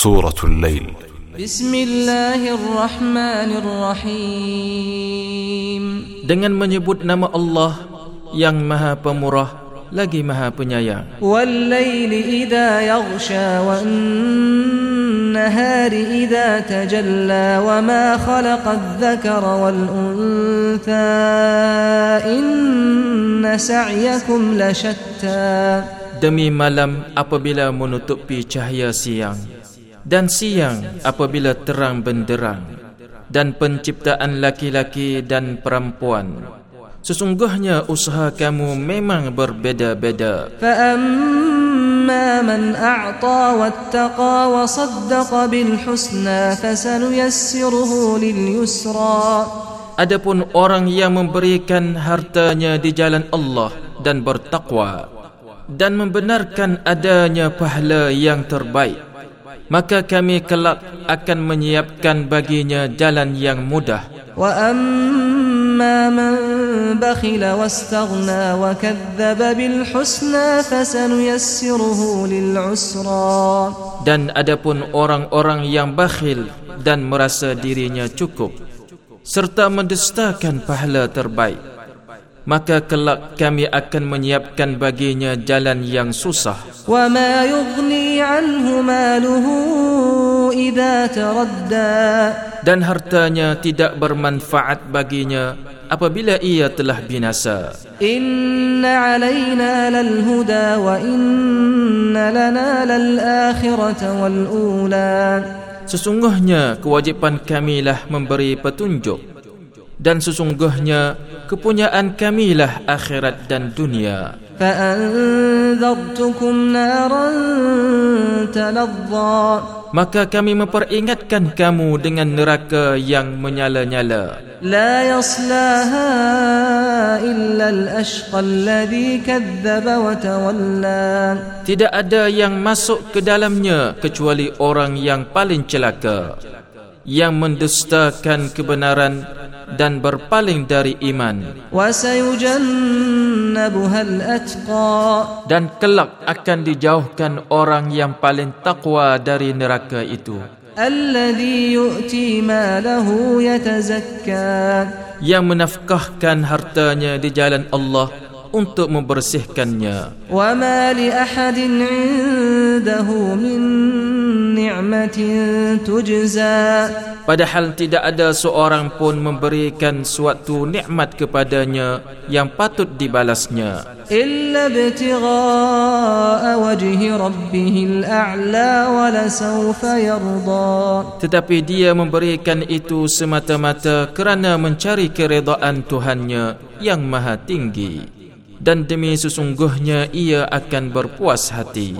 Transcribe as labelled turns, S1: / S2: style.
S1: سورة الليل
S2: بسم الله الرحمن الرحيم
S3: dengan menyebut nama Allah yang Maha Pemurah lagi Maha Penyayang
S2: والليل إذا يغشى والنهار إذا تجلى وما خلق الذكر والأنثى إن سعيكم لشتى
S3: demi malam apabila menutupi cahaya siang dan siang apabila terang benderang dan penciptaan laki-laki dan perempuan sesungguhnya usaha kamu memang berbeza-beza
S2: فأما من أعطى واتقى وصدق بالحسنى فسنيسره لليسرى
S3: adapun orang yang memberikan hartanya di jalan Allah dan bertakwa dan membenarkan adanya pahala yang terbaik maka kami kelak akan menyiapkan baginya jalan yang mudah.
S2: Wa amma man bakhila wastaghna wa kadzdzaba bil husna fasanuyassiruhu lil usra
S3: dan adapun orang-orang yang bakhil dan merasa dirinya cukup serta mendustakan pahala terbaik maka kelak kami akan menyiapkan baginya jalan yang susah.
S2: yughni anhu maluhu idza taradda
S3: dan hartanya tidak bermanfaat baginya apabila ia telah binasa.
S2: inna alaina lal huda wa inna lana lal akhirata wal ula
S3: sesungguhnya kewajipan kami lah memberi petunjuk dan sesungguhnya kepunyaan kamilah akhirat dan dunia. Maka kami memperingatkan kamu dengan neraka yang menyala-nyala. Tidak ada yang masuk ke dalamnya kecuali orang yang paling celaka, yang mendustakan kebenaran dan berpaling dari iman
S2: وسيجنبها الأتقى
S3: dan kelak akan dijauhkan orang yang paling takwa dari neraka itu
S2: الذي يؤتي ماله يتزكى
S3: yang menafkahkan hartanya di jalan Allah untuk membersihkannya
S2: وما لأحد عنده من نعمة تجزى
S3: padahal tidak ada seorang pun memberikan suatu nikmat kepadanya yang patut dibalasnya.
S2: Illa wajhi al'a wa yarda.
S3: Tetapi dia memberikan itu semata-mata kerana mencari keredaan Tuhannya yang maha tinggi. Dan demi sesungguhnya ia akan berpuas hati.